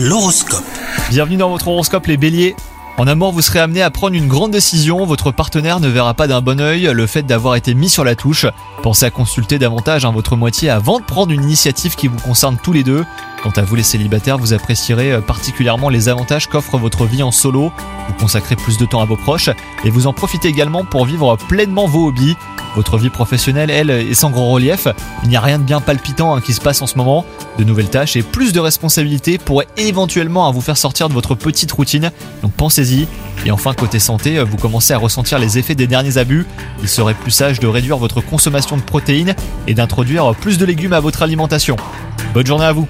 L'horoscope. Bienvenue dans votre horoscope les béliers. En amour, vous serez amené à prendre une grande décision, votre partenaire ne verra pas d'un bon œil le fait d'avoir été mis sur la touche. Pensez à consulter davantage hein, votre moitié avant de prendre une initiative qui vous concerne tous les deux. Quant à vous les célibataires, vous apprécierez euh, particulièrement les avantages qu'offre votre vie en solo. Vous consacrez plus de temps à vos proches et vous en profitez également pour vivre pleinement vos hobbies. Votre vie professionnelle, elle, est sans grand relief. Il n'y a rien de bien palpitant hein, qui se passe en ce moment. De nouvelles tâches et plus de responsabilités pourraient éventuellement hein, vous faire sortir de votre petite routine. Donc pensez-y. Et enfin, côté santé, vous commencez à ressentir les effets des derniers abus. Il serait plus sage de réduire votre consommation de protéines et d'introduire plus de légumes à votre alimentation. Bonne journée à vous